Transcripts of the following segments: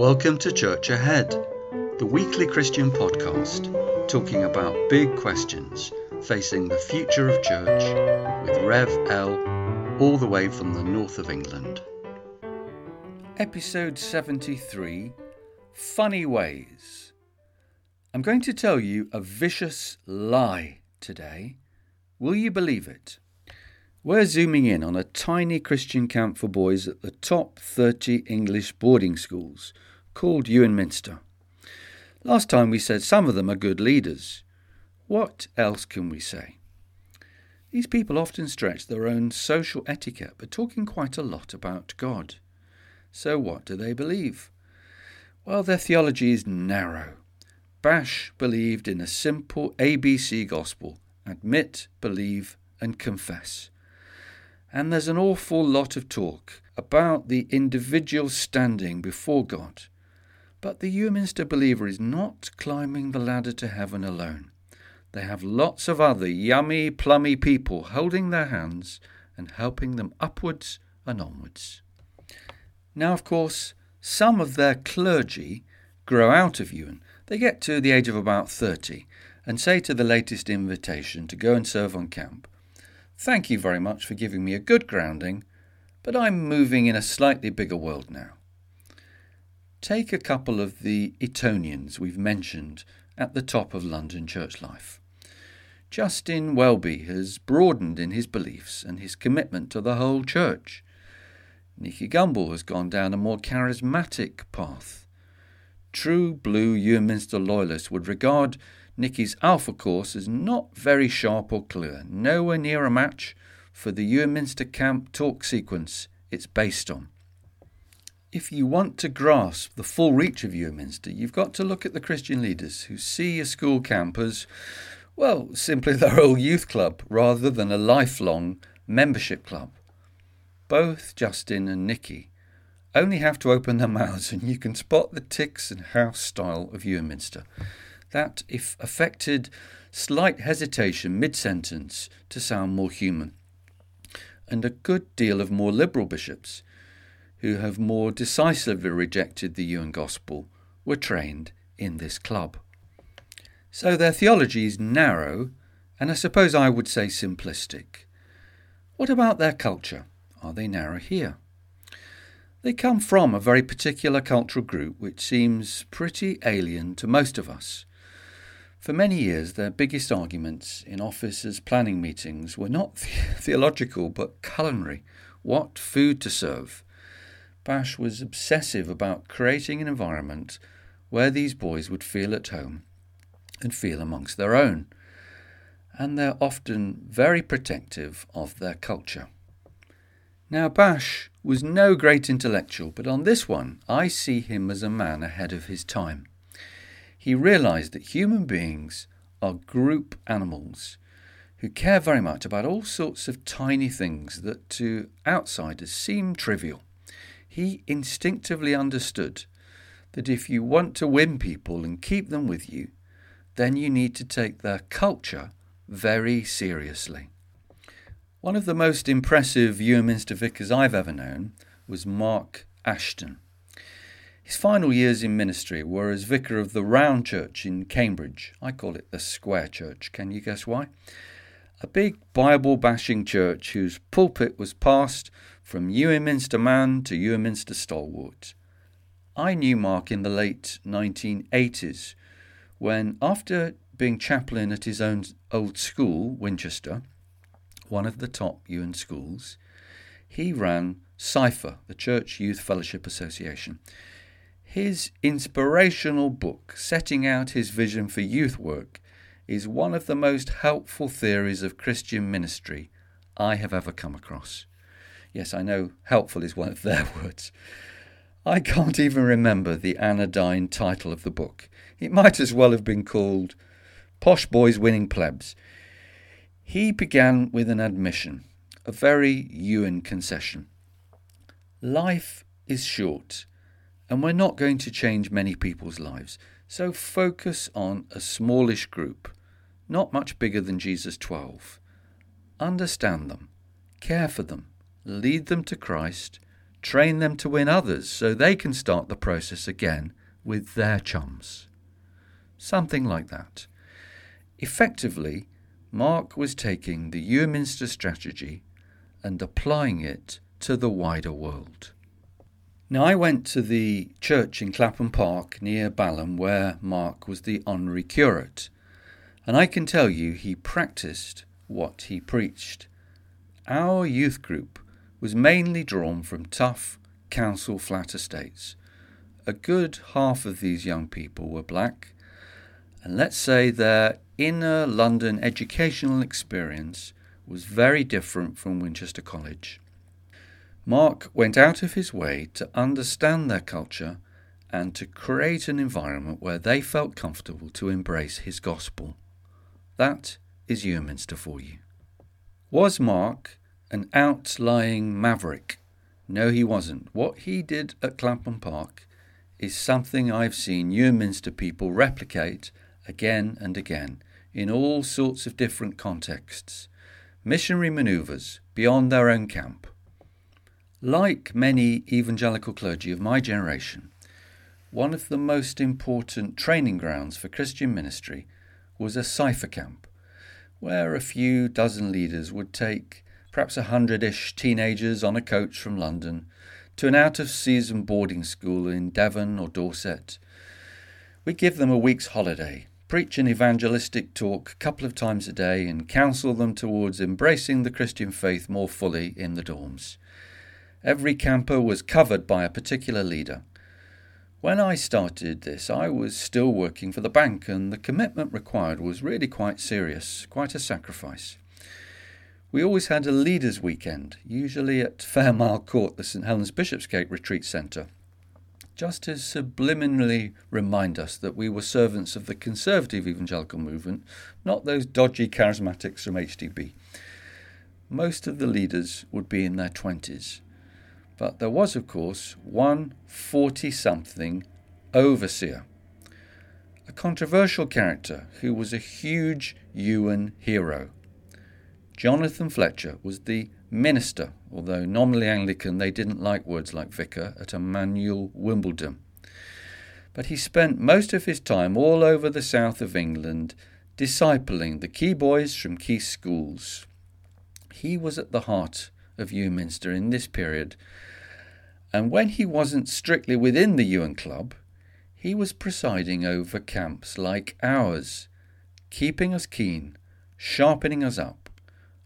Welcome to Church Ahead, the weekly Christian podcast talking about big questions facing the future of church with Rev L, all the way from the north of England. Episode 73 Funny Ways. I'm going to tell you a vicious lie today. Will you believe it? We're zooming in on a tiny Christian camp for boys at the top 30 English boarding schools called Iwerne Minster. Last time we said some of them are good leaders. What else can we say? These people often stretch their own social etiquette by talking quite a lot about God. So, what do they believe? Well, their theology is narrow. Bash believed in a simple ABC gospel admit, believe, and confess. And there's an awful lot of talk about the individual standing before God. But the Iwerne Minster believer is not climbing the ladder to heaven alone. They have lots of other yummy, plummy people holding their hands and helping them upwards and onwards. Now, of course, some of their clergy grow out of Iwerne. They get to the age of about 30 and say to the latest invitation to go and serve on camp, Thank you very much for giving me a good grounding, but I'm moving in a slightly bigger world now. Take a couple of the Etonians we've mentioned at the top of London church life. Justin Welby has broadened in his beliefs and his commitment to the whole church. Nicky Gumbel has gone down a more charismatic path. True blue Iwerne Minster loyalists would regard Nicky's Alpha course as not very sharp or clear, nowhere near a match for the Iwerne Minster camp talk sequence it's based on. If you want to grasp the full reach of Iwerne Minster, you've got to look at the Christian leaders who see a school camp as, well, simply their old youth club rather than a lifelong membership club. Both Justin and Nicky only have to open their mouths and you can spot the ticks and house style of Iwerne Minster that, if affected, slight hesitation mid sentence to sound more human. And a good deal of more liberal bishops, who have more decisively rejected the Iwerne gospel, were trained in this club. So their theology is narrow, and I suppose I would say simplistic. What about their culture? Are they narrow here? They come from a very particular cultural group which seems pretty alien to most of us. For many years, their biggest arguments in officers' planning meetings were not theological but culinary what food to serve. Bash was obsessive about creating an environment where these boys would feel at home and feel amongst their own. And they're often very protective of their culture. Now, Bash was no great intellectual, but on this one, I see him as a man ahead of his time he realized that human beings are group animals who care very much about all sorts of tiny things that to outsiders seem trivial. He instinctively understood that if you want to win people and keep them with you, then you need to take their culture very seriously. One of the most impressive Iwerne Minster vicars I've ever known was Mark Ashton. His final years in ministry were as vicar of the Round Church in Cambridge. I call it the Square Church. Can you guess why? A big Bible bashing church whose pulpit was passed from Iwerne Minster man to Iwerne Minster stalwart. I knew Mark in the late 1980s when, after being chaplain at his own old school, Winchester, one of the top Iwerne schools, he ran CYFA, the Church Youth Fellowship Association. His inspirational book, setting out his vision for youth work, is one of the most helpful theories of Christian ministry I have ever come across. Yes, I know helpful is one of their words. I can't even remember the anodyne title of the book. It might as well have been called Posh Boys Winning Plebs. He began with an admission, a very Iwerne concession. Life is short and we're not going to change many people's lives. So focus on a smallish group, not much bigger than Jesus 12. Understand them, care for them, lead them to Christ, train them to win others so they can start the process again with their chums. Something like that. Effectively, Mark was taking the Iwerne Minster strategy and applying it to the wider world. Now, I went to the church in Clapham Park near Balham where Mark was the honorary curate, and I can tell you he practiced what he preached. Our youth group was mainly drawn from tough council flat estates. A good half of these young people were black, and let's say their inner London educational experience was very different from Winchester College. Mark went out of his way to understand their culture and to create an environment where they felt comfortable to embrace his gospel. That is Iwerne Minster for you. Was Mark an outlying maverick? No, he wasn't. What he did at Clapham Park is something I've seen Iwerne Minster people replicate again and again in all sorts of different contexts. Missionary manoeuvres beyond their own camp. Like many evangelical clergy of my generation, one of the most important training grounds for Christian ministry was a CYFA camp where a few dozen leaders would take perhaps a hundred ish teenagers on a coach from London to an out of season boarding school in Devon or Dorset. We give them a week's holiday, preach an evangelistic talk a couple of times a day, and counsel them towards embracing the Christian faith more fully in the dorms. Every camper was covered by a particular leader. When I started this, I was still working for the bank, and the commitment required was really quite serious, quite a sacrifice. We always had a leaders' weekend, usually at Fairmile Court, the St Helens Bishopsgate Retreat Centre, just to subliminally remind us that we were servants of the conservative evangelical movement, not those dodgy charismatics from HTB. Most of the leaders would be in their twenties. But there was, of course, one 40 something overseer, a controversial character who was a huge Iwerne hero. Jonathan Fletcher was the minister, although nominally Anglican, they didn't like words like vicar, at Emmanuel Wimbledon. But he spent most of his time all over the south of England discipling the key boys from key schools. He was at the heart of Iwerne Minster in this period and when he wasn't strictly within the Iwerne Club, he was presiding over camps like ours, keeping us keen, sharpening us up,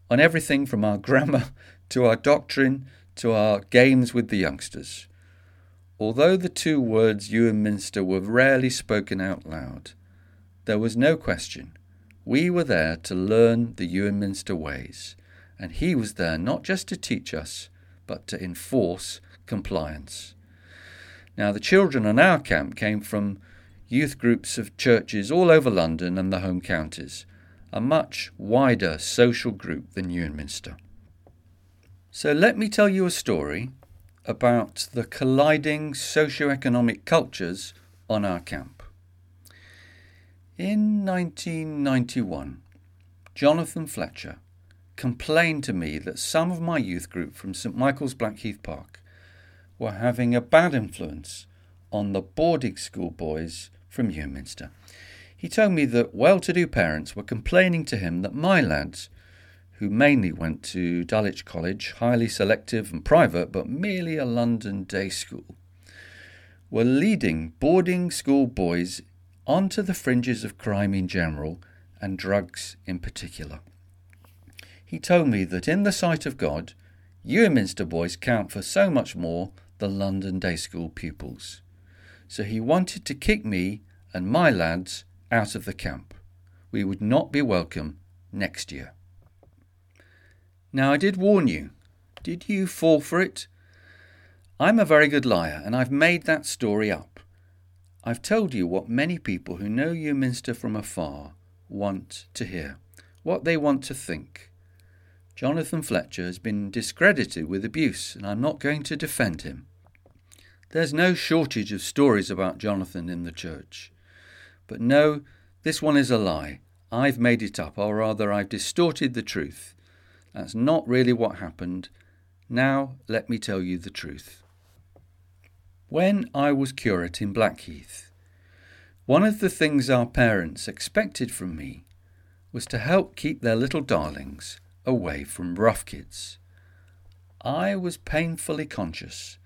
on everything from our grammar to our doctrine to our games with the youngsters. Although the two words Iwerne Minster were rarely spoken out loud, there was no question. We were there to learn the Iwerne Minster ways, and he was there not just to teach us, but to enforce compliance. Now, the children on our camp came from youth groups of churches all over London and the home counties, a much wider social group than Iwerne Minster. So, let me tell you a story about the colliding socio-economic cultures on our camp. In 1991, Jonathan Fletcher complained to me that some of my youth group from St Michael's Blackheath Park were having a bad influence on the boarding school boys from Iwerne Minster. He told me that well to do parents were complaining to him that my lads, who mainly went to Dulwich College, highly selective and private, but merely a London day school, were leading boarding school boys onto the fringes of crime in general and drugs in particular. He told me that in the sight of God, Iwerne Minster boys count for so much more than London day school pupils. So he wanted to kick me and my lads out of the camp. We would not be welcome next year. Now, I did warn you. Did you fall for it? I'm a very good liar, and I've made that story up. I've told you what many people who know Iwerne Minster from afar want to hear, what they want to think. Jonathan Fletcher has been discredited with abuse, and I'm not going to defend him. There's no shortage of stories about Jonathan in the church. But no, this one is a lie. I've made it up, or rather, I've distorted the truth. That's not really what happened. Now, let me tell you the truth. When I was curate in Blackheath, one of the things our parents expected from me was to help keep their little darlings away from rough kids. I was painfully conscious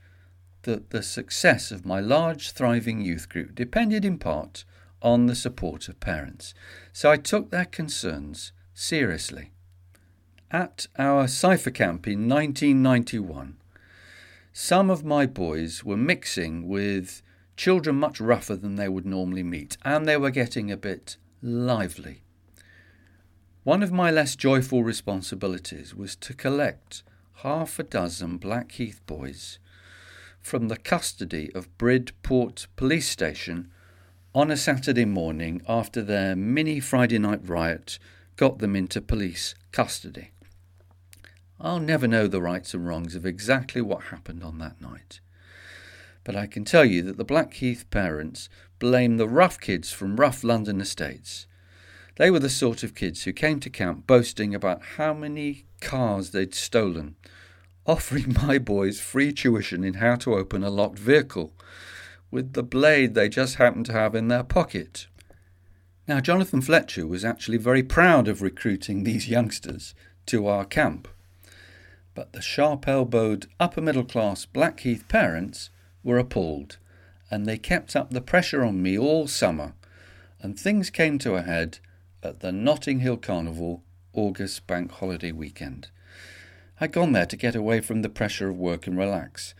that the success of my large, thriving youth group depended in part on the support of parents, so I took their concerns seriously. At our CYFA camp in 1991, some of my boys were mixing with children much rougher than they would normally meet, and they were getting a bit lively. One of my less joyful responsibilities was to collect half a dozen Blackheath boys from the custody of Bridport Police Station on a Saturday morning after their mini Friday night riot got them into police custody. I'll never know the rights and wrongs of exactly what happened on that night but I can tell you that the Blackheath parents blame the rough kids from rough London estates. They were the sort of kids who came to camp boasting about how many cars they'd stolen, offering my boys free tuition in how to open a locked vehicle, with the blade they just happened to have in their pocket. Now, Jonathan Fletcher was actually very proud of recruiting these youngsters to our camp. But the sharp elbowed, upper middle class Blackheath parents were appalled, and they kept up the pressure on me all summer, and things came to a head at the Notting Hill Carnival August Bank Holiday weekend. I'd gone there to get away from the pressure of work and relax,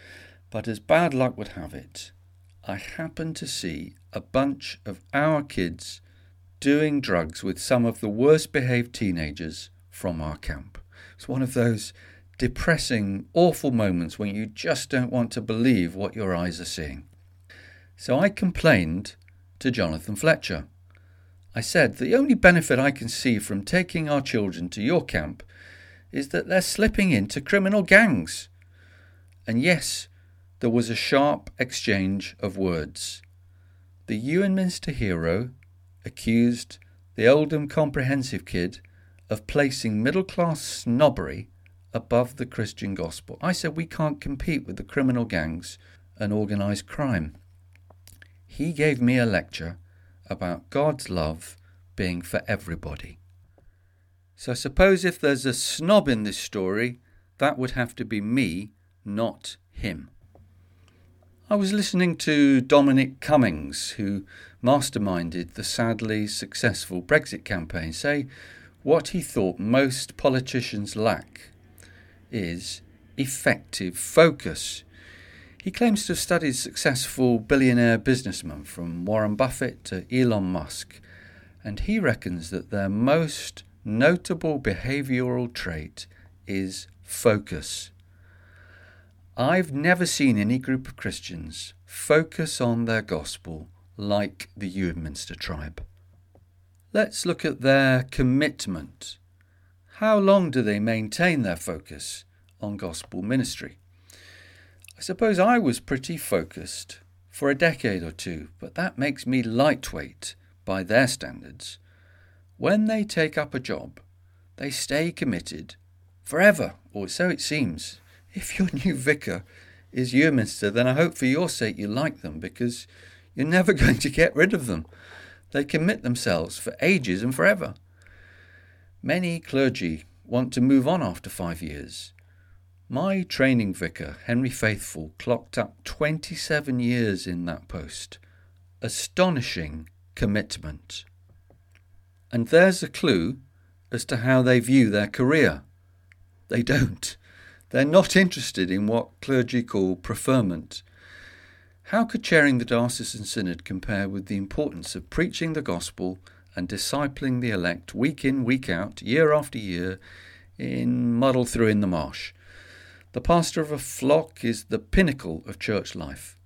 but as bad luck would have it, I happened to see a bunch of our kids doing drugs with some of the worst behaved teenagers from our camp. It's one of those depressing, awful moments when you just don't want to believe what your eyes are seeing. So I complained to Jonathan Fletcher. I said, The only benefit I can see from taking our children to your camp is that they're slipping into criminal gangs. And yes, there was a sharp exchange of words. The Iwerne Minster hero accused the Oldham comprehensive kid of placing middle class snobbery above the Christian gospel. I said we can't compete with the criminal gangs and organised crime. He gave me a lecture about God's love being for everybody. So suppose if there's a snob in this story, that would have to be me, not him. I was listening to Dominic Cummings, who masterminded the sadly successful Brexit campaign, say what he thought most politicians lack is effective focus. He claims to have studied successful billionaire businessmen from Warren Buffett to Elon Musk, and he reckons that their most notable behavioral trait is focus. I've never seen any group of Christians focus on their gospel like the Iwerne Minster tribe. Let's look at their commitment how long do they maintain their focus on gospel ministry? I suppose I was pretty focused for a decade or two, but that makes me lightweight by their standards. When they take up a job, they stay committed forever, or so it seems. If your new vicar is Iwerne Minster, then I hope for your sake you like them because you're never going to get rid of them. They commit themselves for ages and forever. Many clergy want to move on after five years. My training vicar, Henry Faithful, clocked up 27 years in that post. Astonishing commitment. And there's a clue as to how they view their career. They don't. They're not interested in what clergy call preferment. How could chairing the diocesan synod compare with the importance of preaching the gospel and discipling the elect week in, week out, year after year, in muddle through in the marsh. The pastor of a flock is the pinnacle of church life.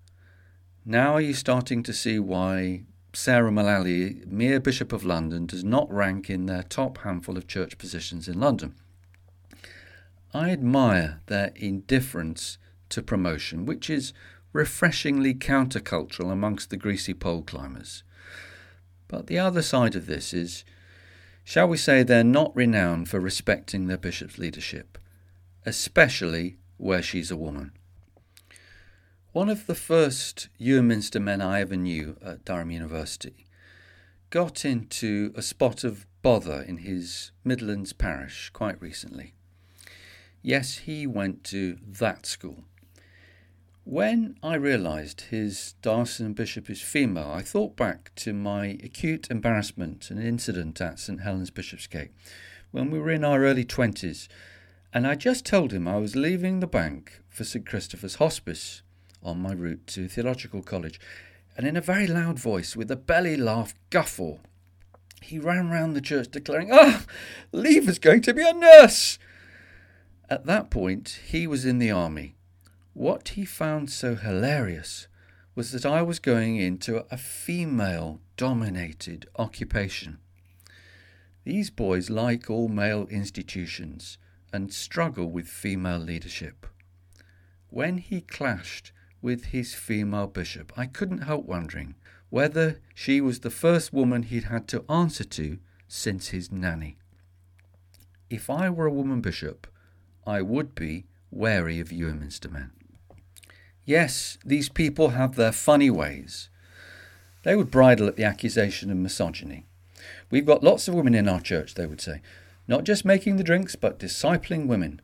Now are you starting to see why Sarah Mullally, mere Bishop of London, does not rank in their top handful of church positions in London? I admire their indifference to promotion, which is refreshingly countercultural amongst the greasy pole climbers. But the other side of this is, shall we say, they're not renowned for respecting their bishop's leadership, especially where she's a woman. One of the first Minster men I ever knew at Durham University got into a spot of bother in his Midlands parish quite recently. Yes, he went to that school. When I realised his diocesan bishop is female, I thought back to my acute embarrassment and incident at St Helens Bishopsgate when we were in our early 20s, and I just told him I was leaving the bank for St Christopher's Hospice on my route to theological college, and in a very loud voice, with a belly laugh guffaw, he ran round the church declaring, Ah, Lever's going to be a nurse! At that point, he was in the army. What he found so hilarious was that I was going into a female dominated occupation. These boys like all male institutions and struggle with female leadership. When he clashed with his female bishop, I couldn't help wondering whether she was the first woman he'd had to answer to since his nanny. If I were a woman bishop, I would be wary of Minster men. Yes, these people have their funny ways. They would bridle at the accusation of misogyny. We've got lots of women in our church, they would say, not just making the drinks, but discipling women.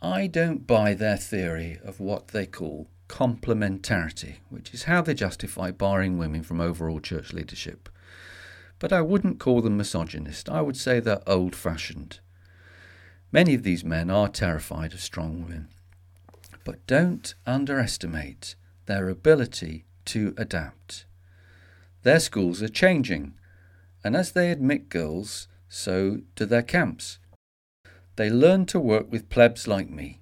I don't buy their theory of what they call complementarity, which is how they justify barring women from overall church leadership. But I wouldn't call them misogynist. I would say they're old fashioned. Many of these men are terrified of strong women. But don't underestimate their ability to adapt. Their schools are changing, and as they admit girls, so do their camps. They learn to work with plebs like me,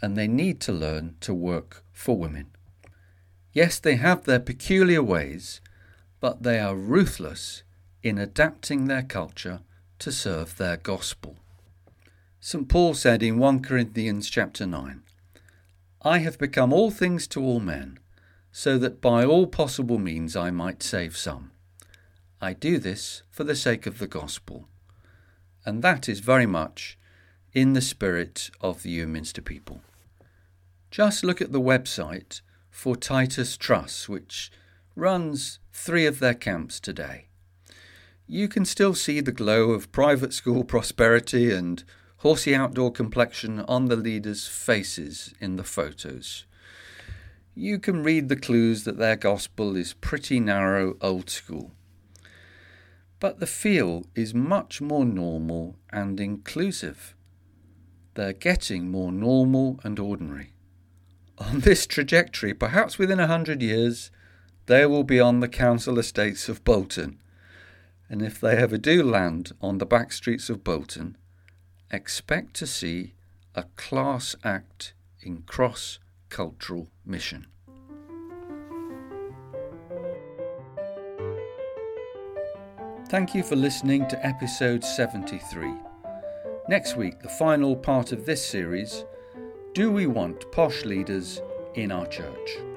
and they need to learn to work for women. Yes, they have their peculiar ways, but they are ruthless in adapting their culture to serve their gospel. St. Paul said in 1 Corinthians chapter 9, I have become all things to all men, so that by all possible means I might save some. I do this for the sake of the gospel. And that is very much in the spirit of the Minster people. Just look at the website for Titus Trust, which runs three of their camps today. You can still see the glow of private school prosperity and horsey outdoor complexion on the leaders' faces in the photos. You can read the clues that their gospel is pretty narrow old school. But the feel is much more normal and inclusive. They're getting more normal and ordinary. On this trajectory, perhaps within a hundred years, they will be on the council estates of Bolton. And if they ever do land on the back streets of Bolton, expect to see a class act in cross cultural mission. Thank you for listening to episode 73. Next week, the final part of this series Do We Want Posh Leaders in Our Church?